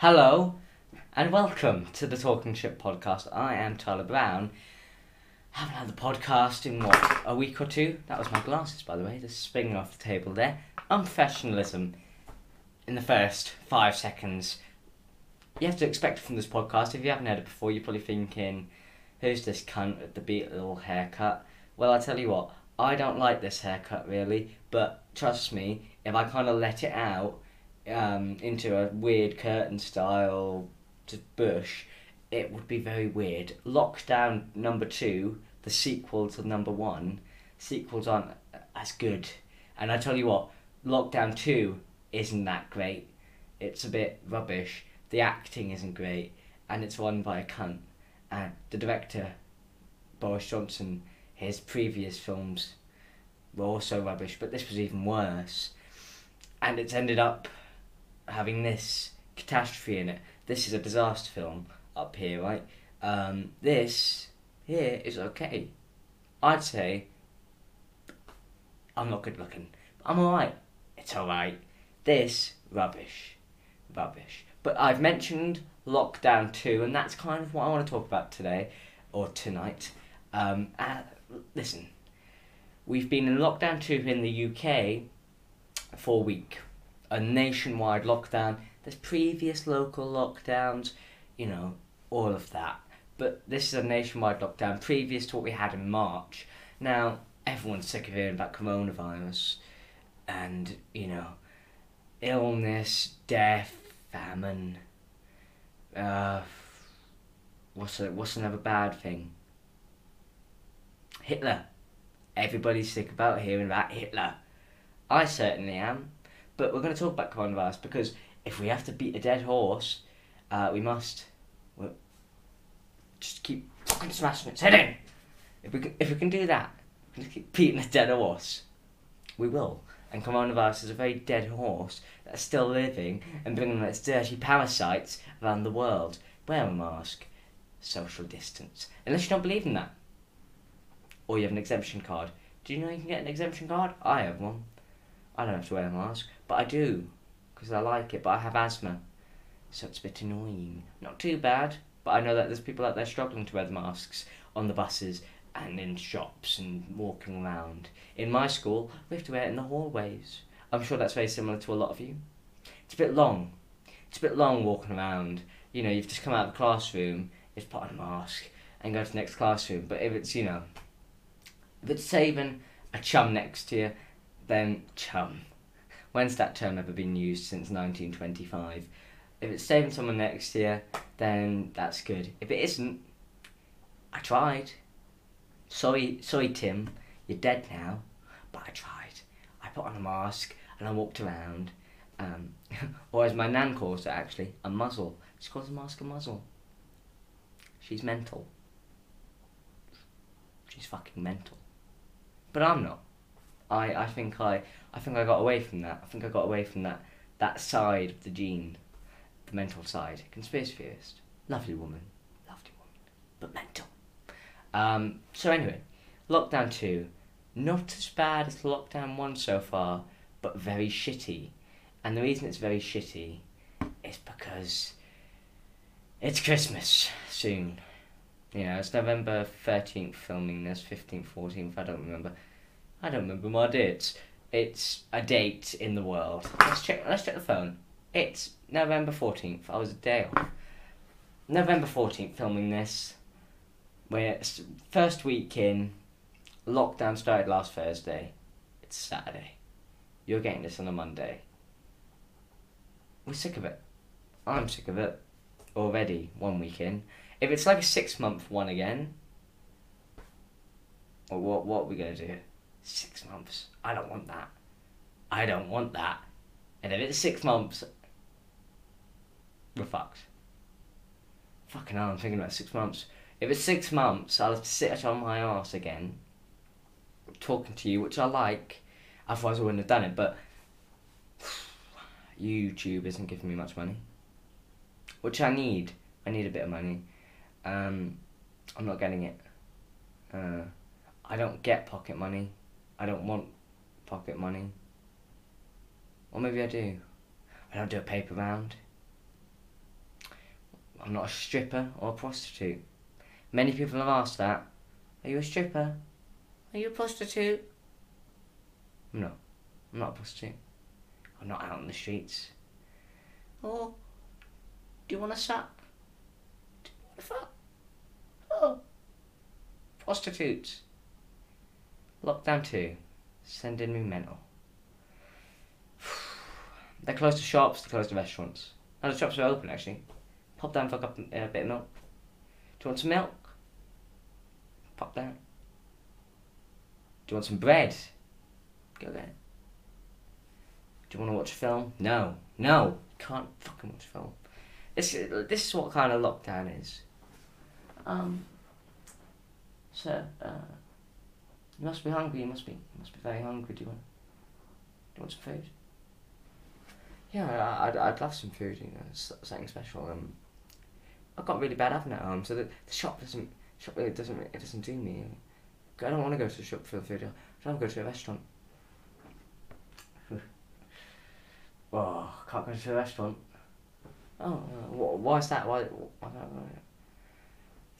Hello, and welcome to the Talking Shit podcast. I am Tyler Browne. Haven't had the podcast in what a week or two. That was my glasses, by the way, just spinning off the table there. Unprofessionalism in the first five seconds. You have to expect from this podcast. If you haven't heard it before, you're probably thinking, "Who's this cunt with the beat little haircut?" Well, I tell you what, I don't like this haircut really, but trust me, if I kind of let it out um, into a weird curtain style to bush, it would be very weird. Lockdown number two, the sequel to number one, sequels aren't as good. And I tell you what, Lockdown two isn't that great. It's a bit rubbish. The acting isn't great, and it's run by a cunt. And the director, Boris Johnson, his previous films were also rubbish, but this was even worse. And it's ended up having this catastrophe in it. This is a disaster film up here, right? Um, this here is okay. I'd say I'm not good looking. But I'm alright. It's alright. This rubbish. Rubbish. But I've mentioned lockdown 2 and that's kind of what I want to talk about today or tonight. Um, uh, listen. We've been in lockdown 2 in the UK for a week a nationwide lockdown. There's previous local lockdowns, you know, all of that. But this is a nationwide lockdown, previous to what we had in March. Now, everyone's sick of hearing about coronavirus and, you know, illness, death, famine. Uh, what's, a, what's another bad thing? Hitler. Everybody's sick about hearing about Hitler. I certainly am. But we're going to talk about coronavirus because if we have to beat a dead horse, uh, we must. We'll just keep fucking smashing its head in. If we can, if we can do that, just keep beating a dead horse. We will. And coronavirus is a very dead horse that's still living and bringing its dirty parasites around the world. Wear a mask. Social distance. Unless you don't believe in that. Or you have an exemption card. Do you know you can get an exemption card? I have one. I don't have to wear a mask. But I do, because I like it, but I have asthma. So it's a bit annoying. Not too bad, but I know that there's people out there struggling to wear the masks on the buses and in shops and walking around. In my school, we have to wear it in the hallways. I'm sure that's very similar to a lot of you. It's a bit long. It's a bit long walking around. You know, you've just come out of the classroom, it's put on a mask, and go to the next classroom. But if it's, you know, if it's saving a chum next to you, then chum. When's that term ever been used since 1925? If it's saving someone next year, then that's good. If it isn't, I tried. Sorry, sorry, Tim, you're dead now, but I tried. I put on a mask and I walked around, um, or as my nan calls it actually, a muzzle. She calls a mask a muzzle. She's mental. She's fucking mental. But I'm not. I, I think I I think I got away from that. I think I got away from that that side of the gene, the mental side. Conspiracy theorist, lovely woman, lovely woman, but mental. Um, so anyway, lockdown two, not as bad as lockdown one so far, but very shitty. And the reason it's very shitty is because it's Christmas soon. Yeah, it's November 13th filming this, 15th, 14th, I don't remember. I don't remember my dates. It's a date in the world. Let's check. Let's check the phone. It's November fourteenth. I was a day off. November fourteenth, filming this. We're first week in. Lockdown started last Thursday. It's Saturday. You're getting this on a Monday. We're sick of it. I'm sick of it already. One week in. If it's like a six month one again, what what are we gonna do? Six months. I don't want that. I don't want that. And if it's six months, we're fucked. Fucking hell, I'm thinking about six months. If it's six months, I'll have to sit on my ass again, talking to you, which I like. Otherwise, I wouldn't have done it. But YouTube isn't giving me much money, which I need. I need a bit of money. Um, I'm not getting it. Uh, I don't get pocket money. I don't want pocket money. Or maybe I do. I don't do a paper round. I'm not a stripper or a prostitute. Many people have asked that. Are you a stripper? Are you a prostitute? No, I'm not a prostitute. I'm not out on the streets. Oh, do you want to suck? Do you want to fuck? Oh, prostitutes. Lockdown 2. Sending me mental. They're closed to shops, they're closed to restaurants. Now the shops are open actually. Pop down, fuck up a bit of milk. Do you want some milk? Pop down. Do you want some bread? Go there. Do you want to watch a film? No. No. Can't fucking watch a film. This, this is what kind of lockdown is. Um. So, uh, you must be hungry. You must be. You must be very hungry. Do you want? Do you want some food? Yeah, I'd, I'd love some food. You know, something special. Um, I've got really bad having at home, so the, the shop doesn't shop really doesn't it doesn't do me. I don't want to go to the shop for the food. I don't want to go to a restaurant. oh, can't go to a restaurant. Oh, uh, why is that? Why? why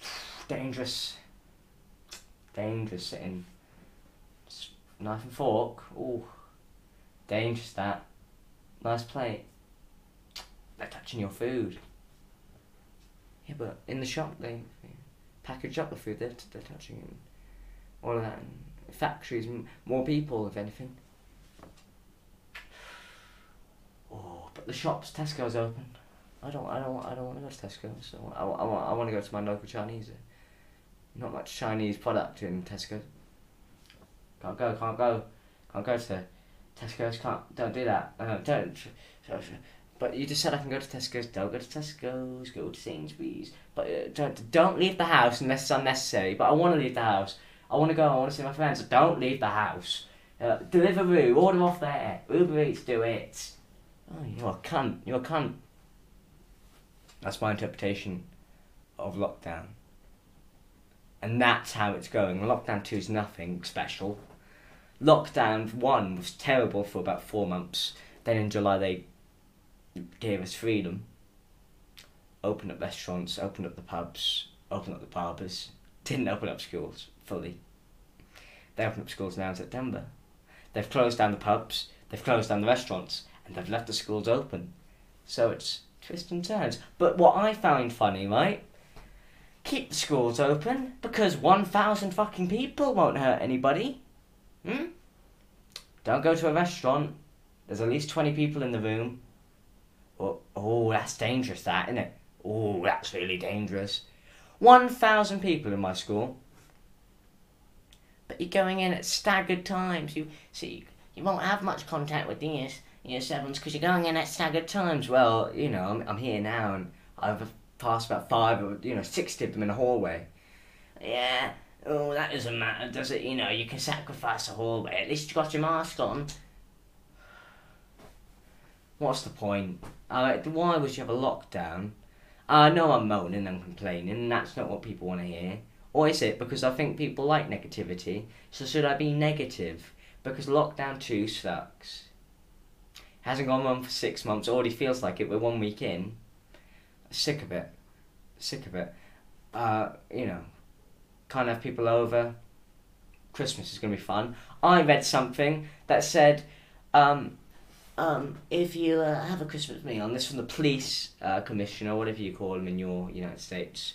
dangerous. Dangerous sitting. Knife and fork. Oh, dangerous that. Nice plate. They're touching your food. Yeah, but in the shop they, package up the food. They're, they're touching it. All of that. And factories, more people, if anything. Oh, but the shops, Tesco's open. I don't, I don't, I don't want to go to Tesco. So I, I, want, I want to go to my local Chinese. Not much Chinese product in Tesco. Can't go, can't go, can't go to Tesco's. Can't, don't do that. Uh, don't. But you just said I can go to Tesco's. Don't go to Tesco's. Go to Sainsbury's. But uh, don't don't leave the house unless it's unnecessary. But I want to leave the house. I want to go. I want to see my friends. Don't leave the house. Uh, Deliveroo. Order off there. Uber Eats. Do it. Oh, you're a cunt. You're a cunt. That's my interpretation of lockdown. And that's how it's going. Lockdown 2 is nothing special. Lockdown 1 was terrible for about four months. Then in July they gave us freedom. Opened up restaurants, opened up the pubs, opened up the barbers. Didn't open up schools fully. They opened up schools now in September. They've closed down the pubs, they've closed down the restaurants, and they've left the schools open. So it's twists and turns. But what I found funny, right? Keep the schools open because 1,000 fucking people won't hurt anybody. Hmm? Don't go to a restaurant. There's at least 20 people in the room. Oh, oh that's dangerous, that, isn't it? Oh, that's really dangerous. 1,000 people in my school. But you're going in at staggered times. You see, you won't have much contact with the year, sevens because you're going in at staggered times. Well, you know, I'm, I'm here now and I've passed about five or, you know, 60 of them in a hallway. Yeah, oh, that doesn't matter, does it? You know, you can sacrifice a hallway. At least you got your mask on. What's the point? Uh, why would you have a lockdown? I know I'm moaning and complaining, and that's not what people want to hear. Or is it because I think people like negativity? So should I be negative? Because lockdown 2 sucks. Hasn't gone on for six months, already feels like it, we're one week in. Sick of it. Sick of it. Uh, you know, can't have people over. Christmas is going to be fun. I read something that said, um, um, if you uh, have a Christmas meal, and this from the police uh, commissioner, whatever you call them in your United States,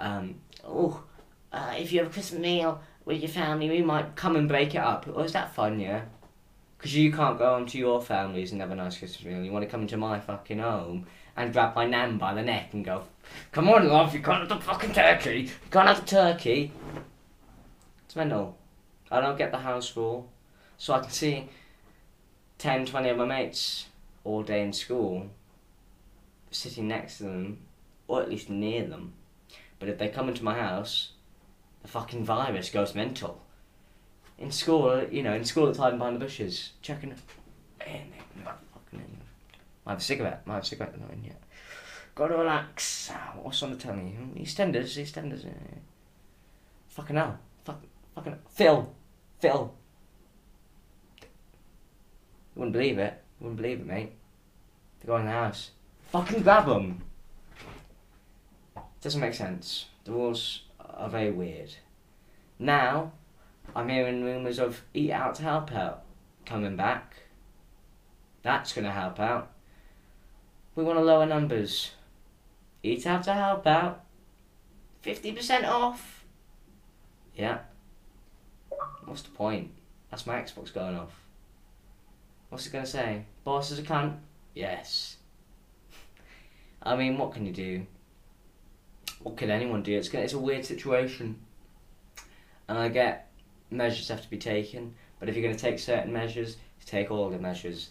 um, oh, uh, if you have a Christmas meal with your family, we might come and break it up. Oh, is that fun, yeah? Because you can't go home to your families and have a nice Christmas meal. You want to come into my fucking home and grab my nan by the neck and go, Come on, love, you can't have the fucking turkey. You can't have the turkey. It's mental. I don't get the house rule. So I can see 10, 20 of my mates all day in school sitting next to them, or at least near them. But if they come into my house, the fucking virus goes mental. In school, you know, in school it's hiding behind the bushes, checking. I have a cigarette. I have a cigarette not in yet. Gotta relax. Ah, what's on the telly? EastEnders, EastEnders. Fucking hell. Fuck, fucking Phil. Phil. You wouldn't believe it. You wouldn't believe it, mate. They go in the house. Fucking grab them. Doesn't make sense. The rules are very weird. Now, I'm hearing rumours of Eat Out to Help Out coming back. That's going to help out. We want to lower numbers. Eat Out to Help Out. 50% off. Yeah. What's the point? That's my Xbox going off. What's it going to say? Boris is a cunt? Yes. I mean, what can you do? What can anyone do? It's, it's a weird situation. And I get measures have to be taken, but if you're going to take certain measures, take all the measures.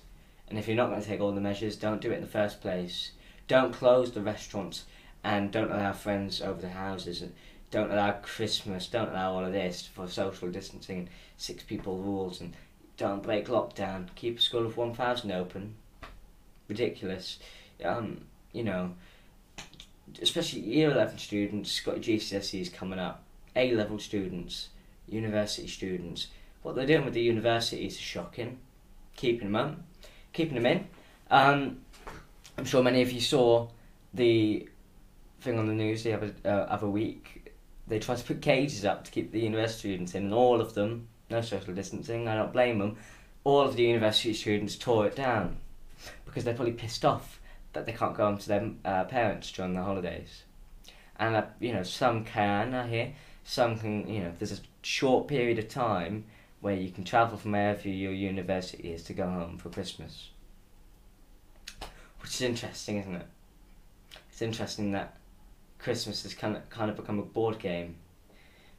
And if you're not going to take all the measures, don't do it in the first place. Don't close the restaurants and don't allow friends over the houses. And don't allow Christmas. Don't allow all of this for social distancing, and six people rules, and don't break lockdown. Keep a school of 1,000 open. Ridiculous. Um, you know, especially year 11 students, got GCSEs coming up, A level students, university students. What they're doing with the universities is shocking. Keeping them up, keeping them in. Um, I'm sure many of you saw the thing on the news the other, uh, other week. They tried to put cages up to keep the university students in, and all of them, no social distancing, I don't blame them, all of the university students tore it down because they're probably pissed off that they can't go home to their uh, parents during the holidays. And, uh, you know, some can, I hear, some can, you know, there's a short period of time where you can travel from wherever your university is to go home for Christmas. Which is interesting, isn't it? It's interesting that Christmas has kind of, kind of become a board game.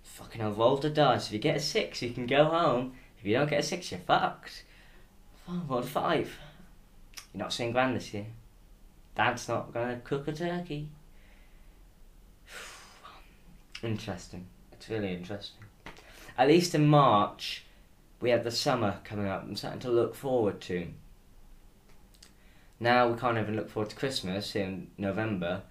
Fucking hell, roll the dice. If you get a six, you can go home. If you don't get a six, you're fucked. Roll five. You're not seeing grand this year. Dad's not gonna cook a turkey. interesting. It's really interesting. At least in March, we have the summer coming up. I'm starting to look forward to. Now we can't even look forward to Christmas in November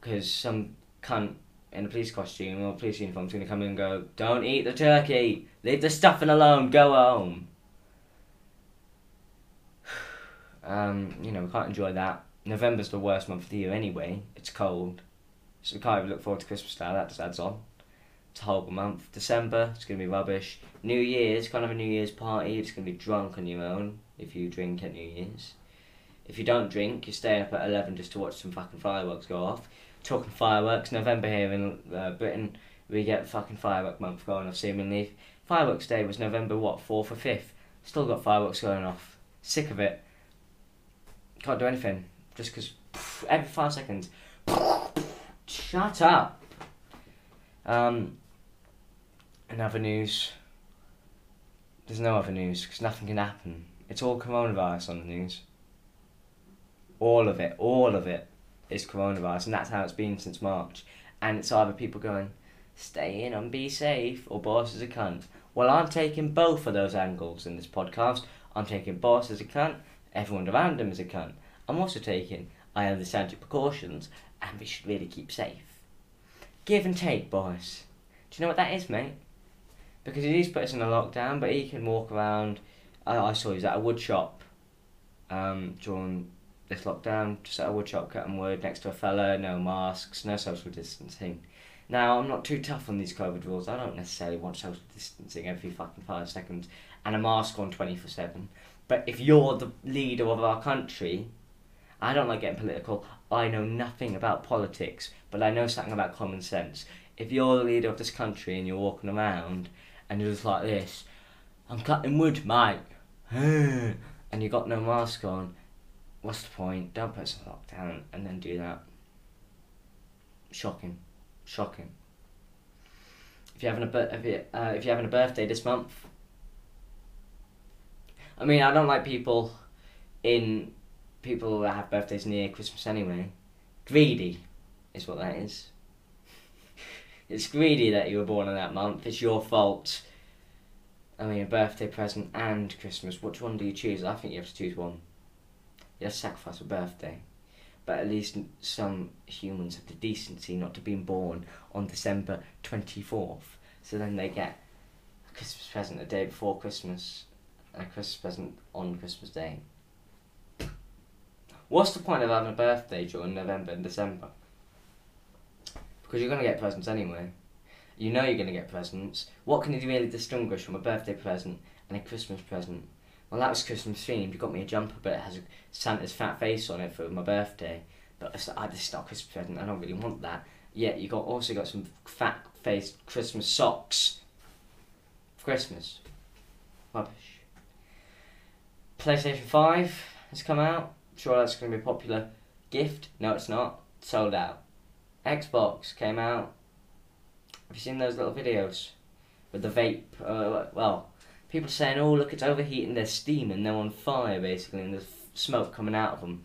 because some cunt in a police costume or police uniform is going to come in and go, "Don't eat the turkey. Leave the stuffing alone. Go home." Um, you know, we can't enjoy that. November's the worst month of the year anyway. It's cold. So we can't even look forward to Christmas now. That just adds on. Horrible month. December, it's going to be rubbish. New Year's, kind of a New Year's party. It's going to be drunk on your own if you drink at New Year's. If you don't drink, you stay up at 11 just to watch some fucking fireworks go off. Talking fireworks, November here in uh, Britain, we get fucking firework month going off seemingly. Fireworks Day was November, what, 4th or 5th? Still got fireworks going off. Sick of it. Can't do anything just because every five seconds. Shut up. Um, in other news, there's no other news because nothing can happen. It's all coronavirus on the news. All of it, all of it is coronavirus, and that's how it's been since March. And it's either people going, stay in and be safe, or Boris is a cunt. Well, I'm taking both of those angles in this podcast. I'm taking Boris as a cunt, everyone around him is a cunt. I'm also taking, I understand your precautions, and we should really keep safe. Give and take, boys. Do you know what that is, mate? Because he's put us in a lockdown, but he can walk around. I, I saw he was at a wood shop um, during this lockdown, just at a wood shop cutting wood next to a fella, no masks, no social distancing. Now, I'm not too tough on these COVID rules. I don't necessarily want social distancing every fucking five seconds and a mask on 24 7. But if you're the leader of our country, I don't like getting political. I know nothing about politics, but I know something about common sense. If you're the leader of this country and you're walking around and you're just like this, I'm cutting wood, mate, and you got no mask on, what's the point? Don't put in lockdown and then do that. Shocking, shocking. If you're having a if you, uh, if you're having a birthday this month, I mean, I don't like people in people that have birthdays near Christmas anyway. Greedy is what that is. It's greedy that you were born in that month. It's your fault. I mean, a birthday present and Christmas. Which one do you choose? I think you have to choose one. You have to sacrifice a birthday. But at least some humans have the decency not to be born on December 24th. So then they get a Christmas present the day before Christmas and a Christmas present on Christmas Day. What's the point of having a birthday during November and December? Because you're gonna get presents anyway. You know you're gonna get presents. What can you really distinguish from a birthday present and a Christmas present? Well, that was Christmas themed. You got me a jumper, but it has Santa's fat face on it for my birthday. But I just not Christmas present. I don't really want that. Yet you got also got some fat faced Christmas socks. Christmas. Rubbish. PlayStation Five has come out. Sure, that's going to be a popular gift. No, it's not. Sold out. Xbox came out. Have you seen those little videos with the vape? Uh, well, people saying, "Oh, look, it's overheating. They're steaming. they're on fire, basically, and there's smoke coming out of them."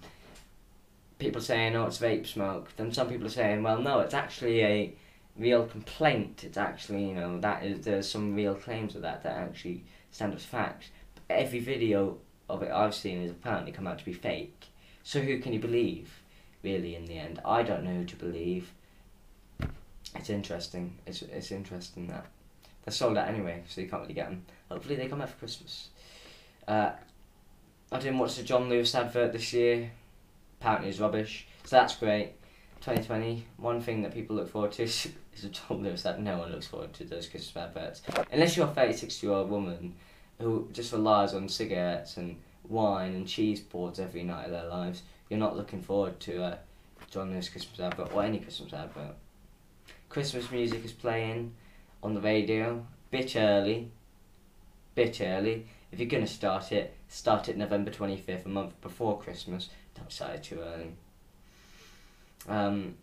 People saying, "Oh, it's vape smoke." Then some people are saying, "Well, no, it's actually a real complaint. It's actually, you know, that is there's some real claims of that that actually stand as facts." But every video of it I've seen has apparently come out to be fake. So who can you believe? Really, in the end, I don't know who to believe. It's interesting. It's it's interesting that they're sold out anyway, so you can't really get them. Hopefully, they come out for Christmas. Uh, I didn't watch the John Lewis advert this year. Apparently, it's rubbish. So that's great. 2020. One thing that people look forward to is, is a John Lewis that no one looks forward to those Christmas adverts. Unless you're a 36 year old woman who just relies on cigarettes and wine and cheese boards every night of their lives, you're not looking forward to a John Lewis Christmas advert or any Christmas advert. Christmas music is playing on the radio, bit early, bit early. If you're gonna start it, start it November twenty fifth, a month before Christmas. Don't start it too early. Um,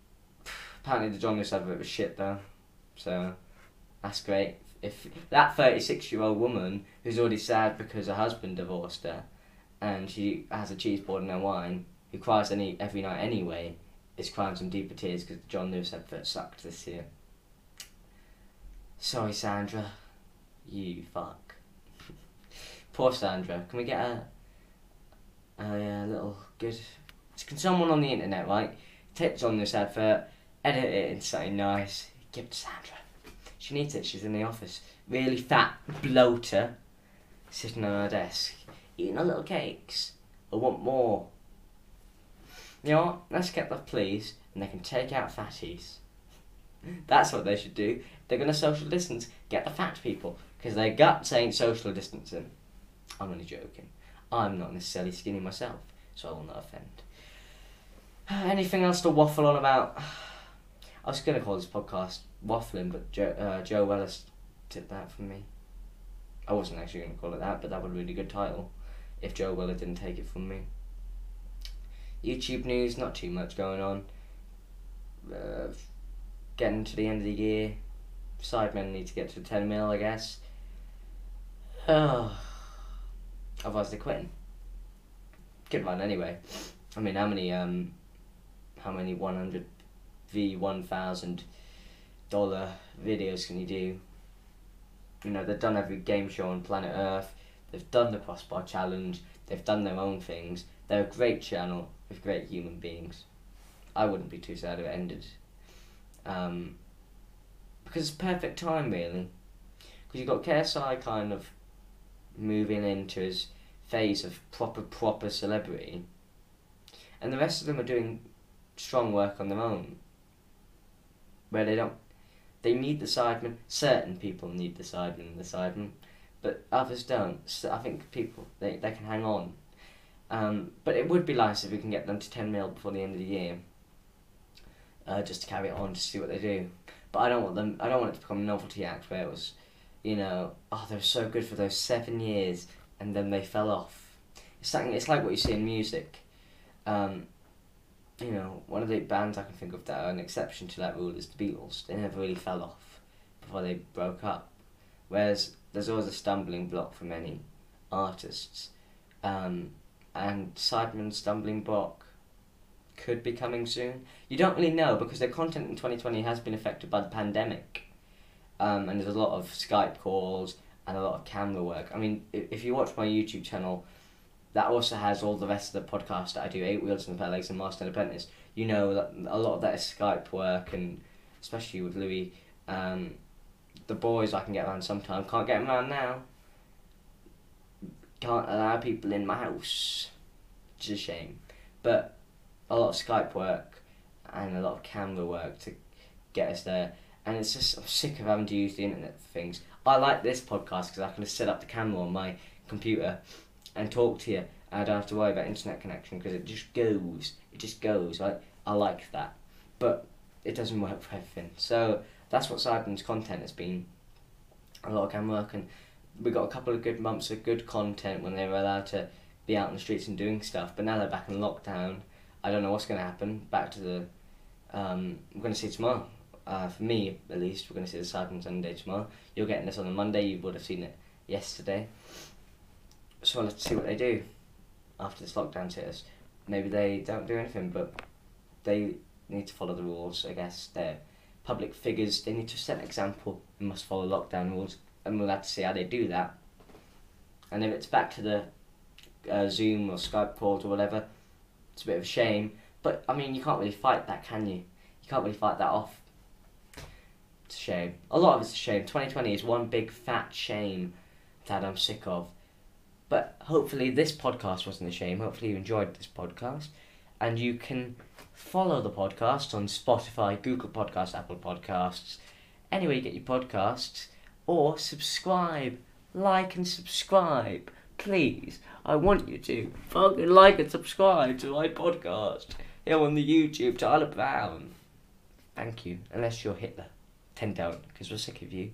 apparently the John Lewis advert was shit though, so that's great. If that thirty six year old woman who's already sad because her husband divorced her, and she has a cheese board and a wine, who cries any every night anyway, is crying some deeper tears because John Lewis advert sucked this year. Sorry, Sandra. You fuck. Poor Sandra. Can we get a, a, a little good. Can someone on the internet, right, take on this advert, edit it into something nice, give it to Sandra. She needs it, she's in the office. Really fat bloater sitting on her desk, eating her little cakes. I want more. You know what? Let's get the please, and they can take out fatties. That's what they should do. They're going to social distance. Get the fat people. Because their guts ain't social distancing. I'm only joking. I'm not necessarily skinny myself, so I will not offend. Anything else to waffle on about? I was going to call this podcast waffling, but Joe, uh, Joe Wellis took that from me. I wasn't actually going to call it that, but that would be a really good title if Joe Weller didn't take it from me. YouTube news, not too much going on. Uh, getting to the end of the year, Sidemen need to get to 10 mil, I guess. Oh. Otherwise, they're quitting. Good run anyway. I mean, how many, um, how many 100 v 1000 dollar videos can you do? You know, they've done every game show on planet Earth, they've done the Crossbar Challenge, they've done their own things. They're a great channel with great human beings. I wouldn't be too sad if it ended. Um, because it's perfect time, really. Because you've got KSI kind of moving into his phase of proper, proper celebrity. And the rest of them are doing strong work on their own. Where they don't. They need the sidemen. Certain people need the sidemen and the sidemen. But others don't. So I think people, they, they can hang on. Um, but it would be nice if we can get them to 10 mil before the end of the year. Uh, just to carry it on, to see what they do. But I don't want them. I don't want it to become a novelty act where it was, you know, oh they were so good for those seven years and then they fell off. It's something. It's like what you see in music. Um, you know, one of the bands I can think of that are an exception to that rule is the Beatles. They never really fell off before they broke up. Whereas there's always a stumbling block for many artists. Um, and Sidemen's stumbling block could be coming soon. You don't really know because their content in 2020 has been affected by the pandemic. Um, and there's a lot of Skype calls and a lot of camera work. I mean, if you watch my YouTube channel, that also has all the rest of the podcast that I do, Eight Wheels and Fair Legs and Master and Apprentice. You know that a lot of that is Skype work, and especially with Louis, um, the boys I can get around sometime. Can't get around now. Can't allow people in my house. Which is a shame. But a lot of Skype work and a lot of camera work to get us there. And it's just I'm sick of having to use the internet for things. I like this podcast because I can just set up the camera on my computer and talk to you. And I don't have to worry about internet connection because it just goes. It just goes. I I like that, but it doesn't work for everything. So that's what Sidemen's content has been. A lot of camera work, and we got a couple of good months of good content when they were allowed to be out in the streets and doing stuff. But now they're back in lockdown. I don't know what's going to happen. Back to the, um, we're going to see tomorrow. Uh, for me, at least, we're going to see the Sidemen Sunday tomorrow. You're getting this on a Monday. You would have seen it yesterday. So let's see what they do after this lockdown hit. Maybe they don't do anything, but they need to follow the rules. I guess they're public figures. They need to set an example and must follow lockdown rules, and we'll have to see how they do that. And if it's back to the uh, Zoom or Skype calls or whatever, it's a bit of a shame. But I mean, you can't really fight that, can you? You can't really fight that off. It's a shame. A lot of it's a shame. 2020 is one big fat shame that I'm sick of. But hopefully, this podcast wasn't a shame. Hopefully, you enjoyed this podcast. And you can follow the podcast on Spotify, Google Podcasts, Apple Podcasts, anywhere you get your podcasts, or subscribe. Like and subscribe. Please, I want you to fucking like and subscribe to my podcast here on the YouTube, Tyler Browne. Thank you. Unless you're Hitler. Ten down, because we're sick of you.